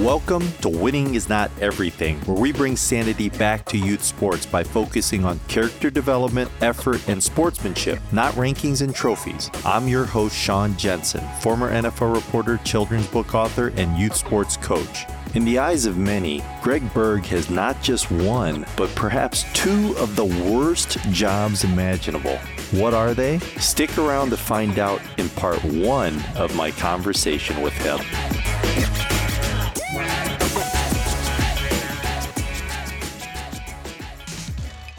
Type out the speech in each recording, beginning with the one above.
Welcome to Winning is Not Everything, where we bring sanity back to youth sports by focusing on character development, effort, and sportsmanship, not rankings and trophies. I'm your host, Sean Jensen, former NFL reporter, children's book author, and youth sports coach. In the eyes of many, Greg Berge has not just one, but perhaps two of the worst jobs imaginable. What are they? Stick around to find out in part one of my conversation with him.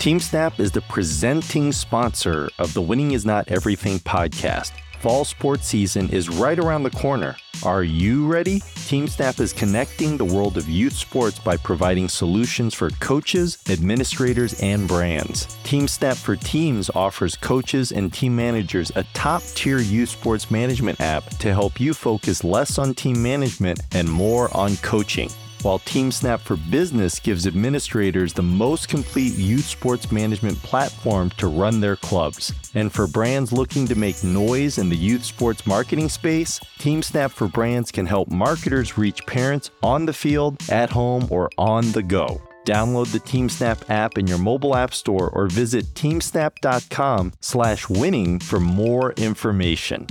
TeamSnap is the presenting sponsor of the Winning is Not Everything podcast. Fall sports season is right around the corner. Are you ready? TeamSnap is connecting the world of youth sports by providing solutions for coaches, administrators, and brands. TeamSnap for Teams offers coaches and team managers a top tier youth sports management app to help you focus less on team management and more on coaching while TeamSnap for Business gives administrators the most complete youth sports management platform to run their clubs. And for brands looking to make noise in the youth sports marketing space, TeamSnap for Brands can help marketers reach parents on the field, at home, or on the go. Download the TeamSnap app in your mobile app store or visit teamsnap.com/winning for more information.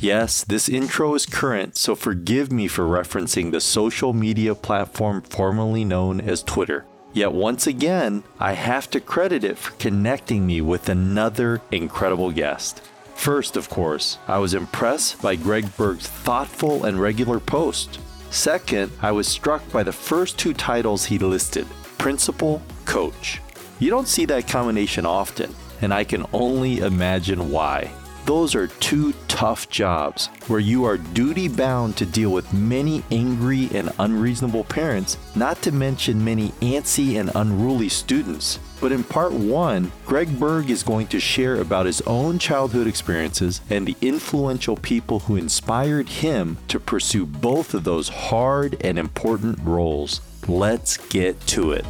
Yes, this intro is current, so forgive me for referencing the social media platform formerly known as Twitter. Yet once again, I have to credit it for connecting me with another incredible guest. First, of course, I was impressed by Greg Berge's thoughtful and regular post. Second, I was struck by the first two titles he listed Principal, Coach. You don't see that combination often, and I can only imagine why. Those are two tough jobs where you are duty bound to deal with many angry and unreasonable parents, not to mention many antsy and unruly students. But in part one, Greg Berge is going to share about his own childhood experiences and the influential people who inspired him to pursue both of those hard and important roles. Let's get to it.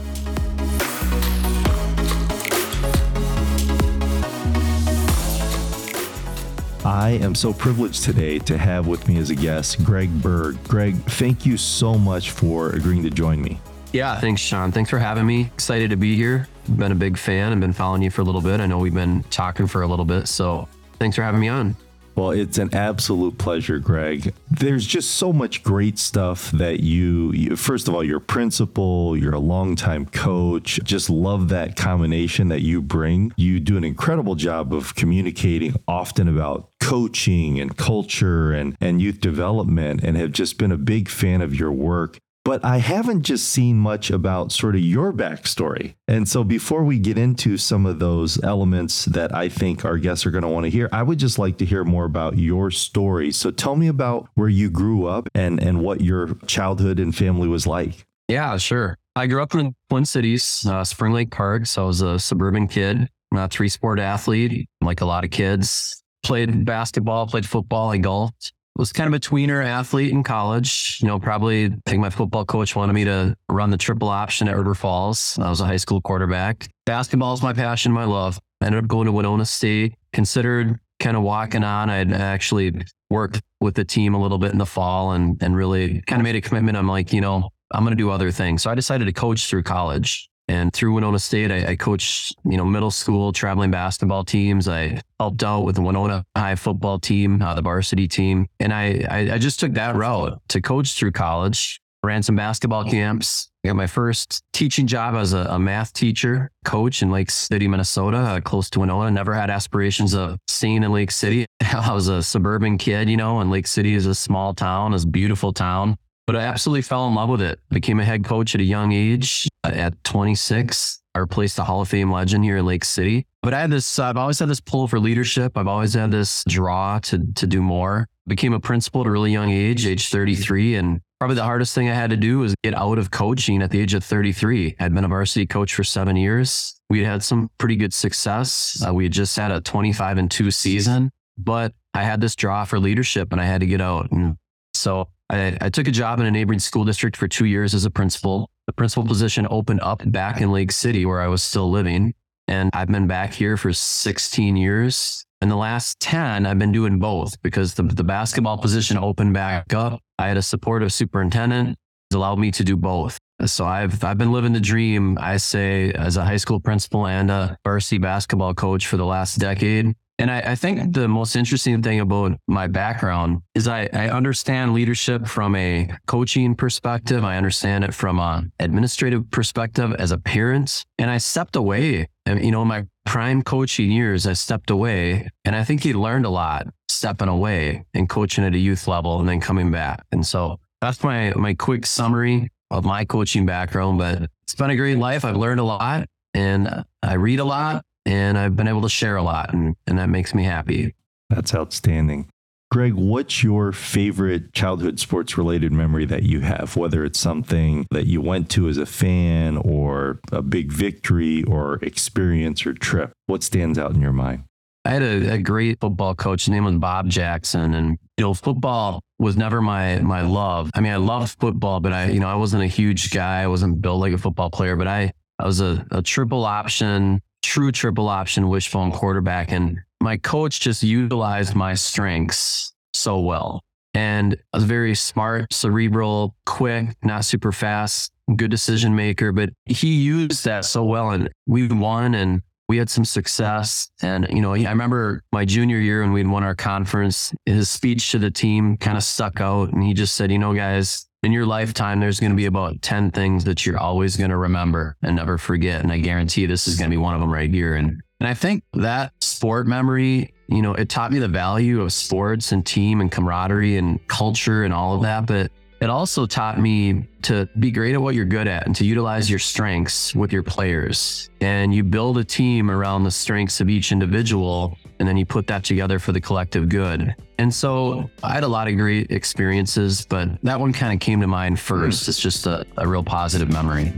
I am so privileged today to have with me as a guest Greg Berge. Greg, thank you so much for agreeing to join me. Yeah, thanks, Sean. Thanks for having me. Excited to be here. Been a big fan and been following you for a little bit. I know we've been talking for a little bit, so thanks for having me on. Well, it's an absolute pleasure, Greg. There's just so much great stuff that you, you, first of all, you're a principal, you're a longtime coach. Just love that combination that you bring. You do an incredible job of communicating often about coaching and culture and, and youth development and have just been a big fan of your work but I haven't just seen much about sort of your backstory. And so before we get into some of those elements that I think our guests are going to want to hear, I would just like to hear more about your story. So tell me about where you grew up and, and what your childhood and family was like. Yeah, sure. I grew up in Twin Cities, uh, Spring Lake Park. So I was a suburban kid, a three sport athlete, like a lot of kids. Played basketball, played football, I golfed was kind of a tweener athlete in college. You know, probably I think my football coach wanted me to run the triple option at River Falls. I was a high school quarterback. Basketball is my passion, my love. I ended up going to Winona State, considered kind of walking on. I'd actually worked with the team a little bit in the fall and and really kind of made a commitment. I'm like, you know, I'm going to do other things. So I decided to coach through college. And through Winona State, I, I coached, you know, middle school traveling basketball teams. I helped out with the Winona High football team, uh, the varsity team. And I, I, I just took that route to coach through college, ran some basketball camps. I got my first teaching job as a, a math teacher, coach in Lake City, Minnesota, uh, close to Winona. Never had aspirations of staying in Lake City. I was a suburban kid, you know, and Lake City is a small town, it's a beautiful town but I absolutely fell in love with it. Became a head coach at a young age. At 26, I replaced a Hall of Fame legend here in Lake City. But I had this, I've always had this pull for leadership. I've always had this draw to, to do more. Became a principal at a really young age, age 33. And probably the hardest thing I had to do was get out of coaching at the age of 33. I'd been a varsity coach for seven years. We had some pretty good success. Uh, we had just had a 25 and two season, but I had this draw for leadership and I had to get out. And so I, I took a job in a neighboring school district for two years as a principal. The principal position opened up back in Lake City where I was still living. And I've been back here for 16 years. In the last 10, I've been doing both because the, the basketball position opened back up. I had a supportive superintendent allowed me to do both. So I've I've been living the dream, I say, as a high school principal and a varsity basketball coach for the last decade. And I, I, think the most interesting thing about my background is I, I, understand leadership from a coaching perspective. I understand it from an administrative perspective as a parent. And I stepped away. And, you know, my prime coaching years, I stepped away. And I think he learned a lot stepping away and coaching at a youth level and then coming back. And so that's my my quick summary of my coaching background. But it's been a great life. I've learned a lot and I read a lot and I've been able to share a lot, and, and that makes me happy. That's outstanding. Greg, what's your favorite childhood sports related memory that you have? Whether it's something that you went to as a fan or a big victory or experience or trip, what stands out in your mind? I had a, a great football coach. His name was Bob Jackson. And, you know, football was never my my love. I mean, I loved football, but I, you know, I wasn't a huge guy. I wasn't built like a football player, but I, I was a, a triple option true triple option wishbone quarterback. And my coach just utilized my strengths so well. And I was very smart, cerebral, quick, not super fast, good decision maker. But he used that so well. And we won and we had some success. And, you know, I remember my junior year when we'd won our conference, his speech to the team kind of stuck out. And he just said, you know, guys, in your lifetime, there's going to be about 10 things that you're always going to remember and never forget. And I guarantee this is going to be one of them right here. And, and I think that sport memory, you know, it taught me the value of sports and team and camaraderie and culture and all of that. But it also taught me to be great at what you're good at and to utilize your strengths with your players. And you build a team around the strengths of each individual, and then you put that together for the collective good. And so I had a lot of great experiences, but that one kind of came to mind first. It's just a, a real positive memory.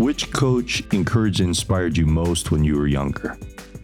Which coach encouraged and inspired you most when you were younger?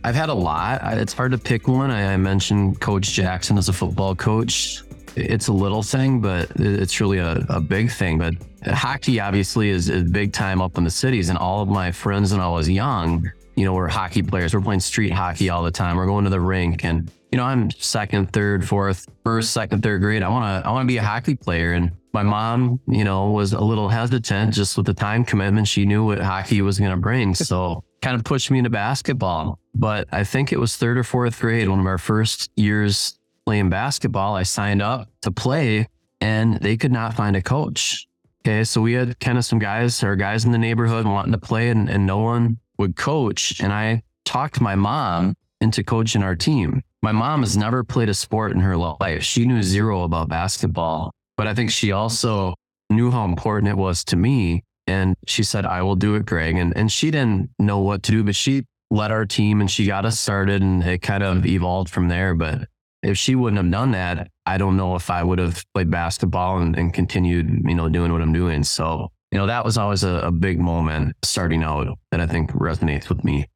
I've had a lot. It's hard to pick one. I mentioned Coach Jackson as a football coach. It's a little thing, but it's really a, a big thing. But hockey obviously is, is big time up in the cities. And all of my friends when I was young, you know, were hockey players. We're playing street hockey all the time. We're going to the rink and you know, I'm second, third, fourth, first, second, third grade. I want to, I want to be a hockey player. And my mom, you know, was a little hesitant just with the time commitment. She knew what hockey was going to bring. So kind of pushed me into basketball. But I think it was third or fourth grade, one of our first years playing basketball. I signed up to play and they could not find a coach. Okay. So we had kind of some guys or guys in the neighborhood wanting to play and, and no one would coach. And I talked my mom into coaching our team. My mom has never played a sport in her life. She knew zero about basketball, but I think she also knew how important it was to me. And she said, I will do it, Greg. And, and she didn't know what to do, but she led our team and she got us started and it kind of evolved from there. But if she wouldn't have done that, I don't know if I would have played basketball and, and continued, you know, doing what I'm doing. So, you know, that was always a, a big moment starting out that I think resonates with me.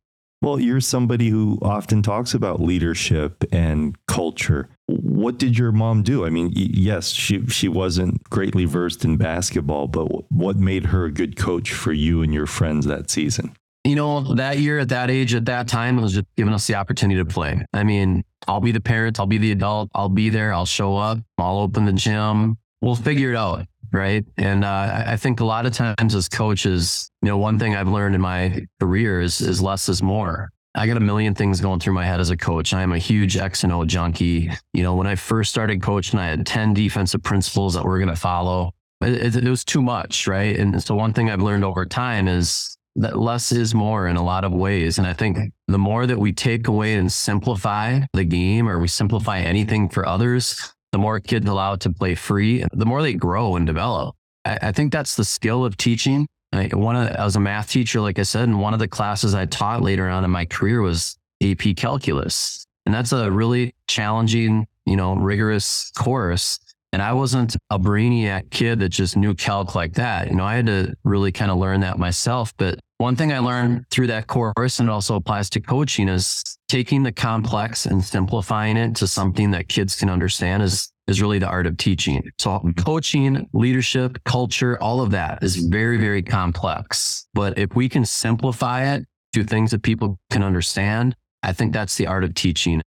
Well, you're somebody who often talks about leadership and culture. What did your mom do? I mean, yes, she she wasn't greatly versed in basketball, but what made her a good coach for you and your friends that season? You know, that year at that age, at that time, it was just giving us the opportunity to play. I mean, I'll be the parent, I'll be the adult, I'll be there, I'll show up, I'll open the gym. We'll figure it out right? And uh, I think a lot of times as coaches, you know, one thing I've learned in my career is is less is more. I got a million things going through my head as a coach. I am a huge X and O junkie. You know, when I first started coaching, I had 10 defensive principles that we're going to follow. It, it, it was too much, right? And so one thing I've learned over time is that less is more in a lot of ways. And I think the more that we take away and simplify the game or we simplify anything for others, the more kids allowed to play free, the more they grow and develop. I, I think that's the skill of teaching. I, one of, I was a math teacher, like I said, and one of the classes I taught later on in my career was AP calculus. And that's a really challenging, you know, rigorous course. And I wasn't a brainiac kid that just knew calc like that. You know, I had to really kind of learn that myself. But one thing I learned through that course, and it also applies to coaching, is taking the complex and simplifying it to something that kids can understand is is really the art of teaching. So coaching, leadership, culture, all of that is very, very complex. But if we can simplify it to things that people can understand, I think that's the art of teaching.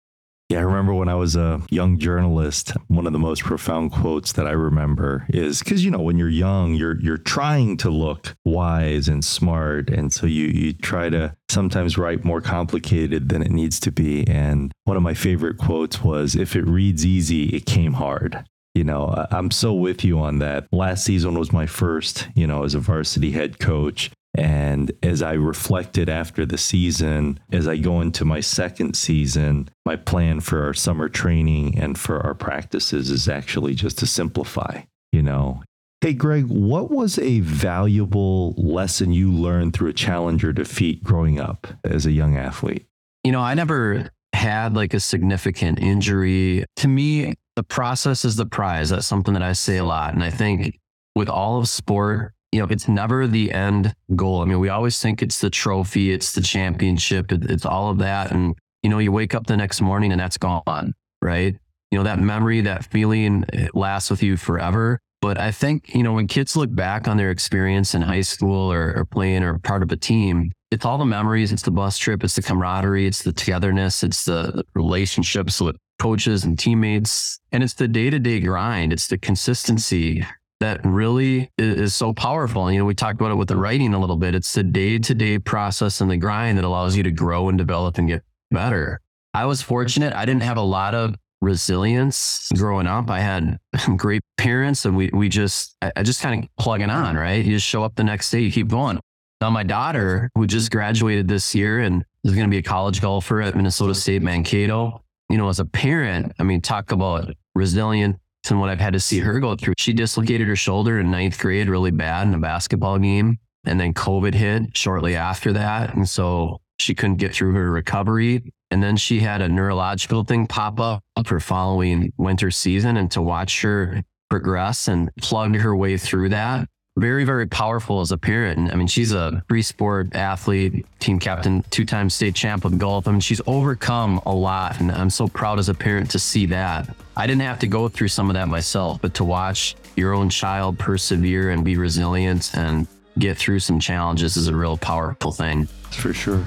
Yeah, I remember when I was a young journalist, one of the most profound quotes that I remember is cuz you know when you're young, you're you're trying to look wise and smart and so you you try to sometimes write more complicated than it needs to be and one of my favorite quotes was if it reads easy, it came hard. You know, I'm so with you on that. Last season was my first, you know, as a varsity head coach. And as I reflected after the season, as I go into my second season, my plan for our summer training and for our practices is actually just to simplify, you know. Hey, Greg, what was a valuable lesson you learned through a challenge or defeat growing up as a young athlete? You know, I never had like a significant injury. To me, the process is the prize. That's something that I say a lot. And I think with all of sport, you know, it's never the end goal. I mean, we always think it's the trophy, it's the championship, it, it's all of that. And, you know, you wake up the next morning and that's gone, right? You know, that memory, that feeling lasts with you forever. But I think, you know, when kids look back on their experience in high school or, or playing or part of a team, it's all the memories, it's the bus trip, it's the camaraderie, it's the togetherness, it's the relationships with coaches and teammates, and it's the day to day grind, it's the consistency that really is so powerful. You know, we talked about it with the writing a little bit. It's the day to day process and the grind that allows you to grow and develop and get better. I was fortunate. I didn't have a lot of resilience growing up. I had great parents and we, we just, I, just kind of plugging on, right? You just show up the next day, you keep going. Now, my daughter, who just graduated this year and is going to be a college golfer at Minnesota State Mankato, you know, as a parent, I mean, talk about resilient and what I've had to see her go through. She dislocated her shoulder in ninth grade really bad in a basketball game. And then COVID hit shortly after that. And so she couldn't get through her recovery. And then she had a neurological thing pop up for following winter season. And to watch her progress and plug her way through that very, very powerful as a parent. I mean, she's a three sport athlete, team captain, two time state champ of golf. I mean, she's overcome a lot. And I'm so proud as a parent to see that. I didn't have to go through some of that myself, but to watch your own child persevere and be resilient and get through some challenges is a real powerful thing. For sure.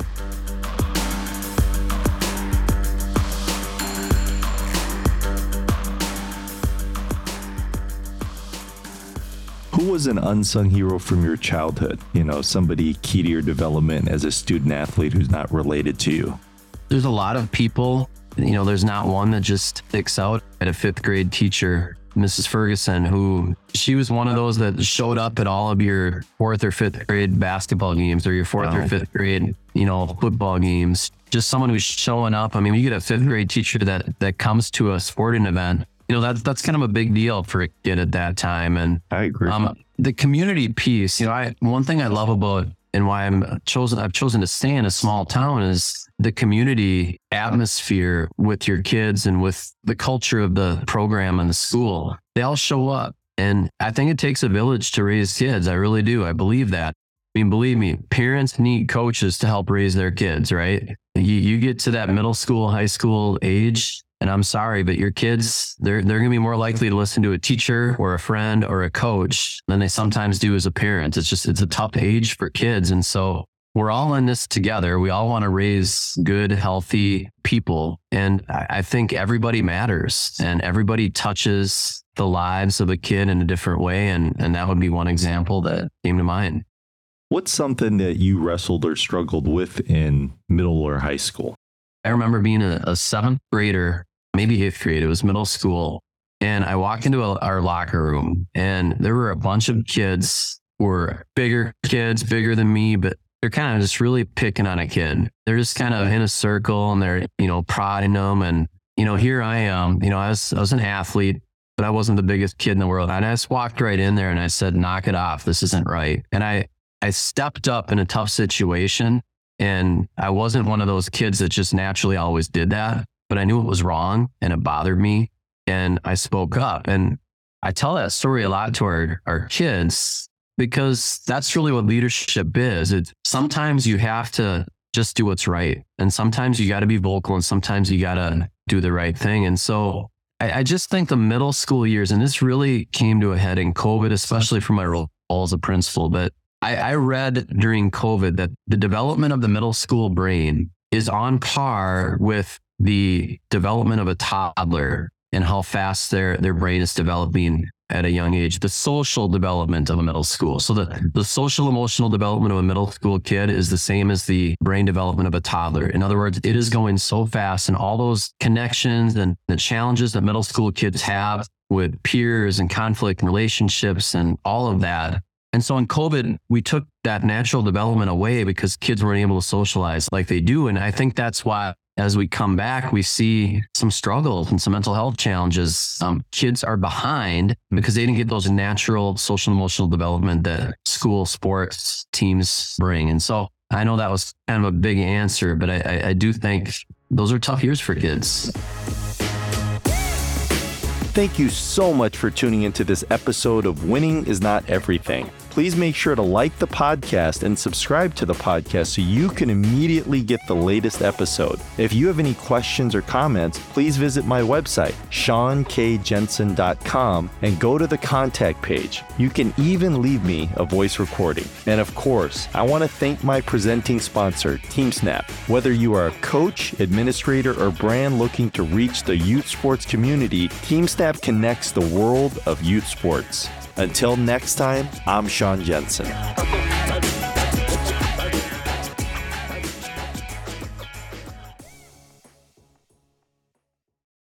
Was an unsung hero from your childhood? You know, somebody key to your development as a student athlete who's not related to you? There's a lot of people. You know, there's not one that just sticks out. I had a fifth grade teacher, Mrs. Ferguson, who she was one of those that showed up at all of your fourth or fifth grade basketball games or your fourth wow. or fifth grade, you know, football games. Just someone who's showing up. I mean, you get a fifth grade teacher that that comes to a sporting event you know that's that's kind of a big deal for a kid at that time and i agree um, the community piece you know i one thing i love about and why i'm chosen i've chosen to stay in a small town is the community atmosphere with your kids and with the culture of the program and the school. They all show up and i think it takes a village to raise kids. I really do. I believe that. I mean, believe me, parents need coaches to help raise their kids, right? You, you get to that middle school, high school age, and I'm sorry, but your kids, they're, they're going to be more likely to listen to a teacher or a friend or a coach than they sometimes do as a parent. It's just, it's a tough age for kids. And so we're all in this together. We all want to raise good, healthy people. And I, I think everybody matters and everybody touches the lives of a kid in a different way. And, and that would be one example that came to mind. What's something that you wrestled or struggled with in middle or high school? I remember being a, a seventh grader, maybe eighth grade, it was middle school. And I walk into a, our locker room and there were a bunch of kids were bigger kids, bigger than me, but they're kind of just really picking on a kid. They're just kind of in a circle and they're, you know, prodding them. And, you know, here I am, you know, I was, I was an athlete, but I wasn't the biggest kid in the world. And I just walked right in there and I said, knock it off. This isn't right. And I, I stepped up in a tough situation and I wasn't one of those kids that just naturally always did that, but I knew it was wrong and it bothered me. And I spoke up. And I tell that story a lot to our, our kids. because that's really what leadership is. It sometimes you have to just do what's right. And sometimes you got to be vocal and sometimes you got to do the right thing. And so I, I, just think the middle school years, and this really came to a head in COVID, especially for my role as a principal. But I, I read during COVID that the development of the middle school brain is on par with the development of a toddler and how fast their, their brain is developing at a young age, the social development of a middle school. So the, the social emotional development of a middle school kid is the same as the brain development of a toddler. In other words, it is going so fast and all those connections and the challenges that middle school kids have with peers and conflict and relationships and all of that. And so in COVID, we took that natural development away because kids weren't able to socialize like they do. And I think that's why as we come back, we see some struggles and some mental health challenges. Um, kids are behind because they didn't get those natural social emotional development that school sports teams bring. And so I know that was kind of a big answer, but I, I do think those are tough years for kids. Thank you so much for tuning into this episode of Winning is Not Everything please make sure to like the podcast and subscribe to the podcast so you can immediately get the latest episode. If you have any questions or comments, please visit my website, seankjensen.com, and go to the contact page. You can even leave me a voice recording. And of course, I want to thank my presenting sponsor, TeamSnap. Whether you are a coach, administrator, or brand looking to reach the youth sports community, TeamSnap connects the world of youth sports. Until next time, I'm Sean Jensen.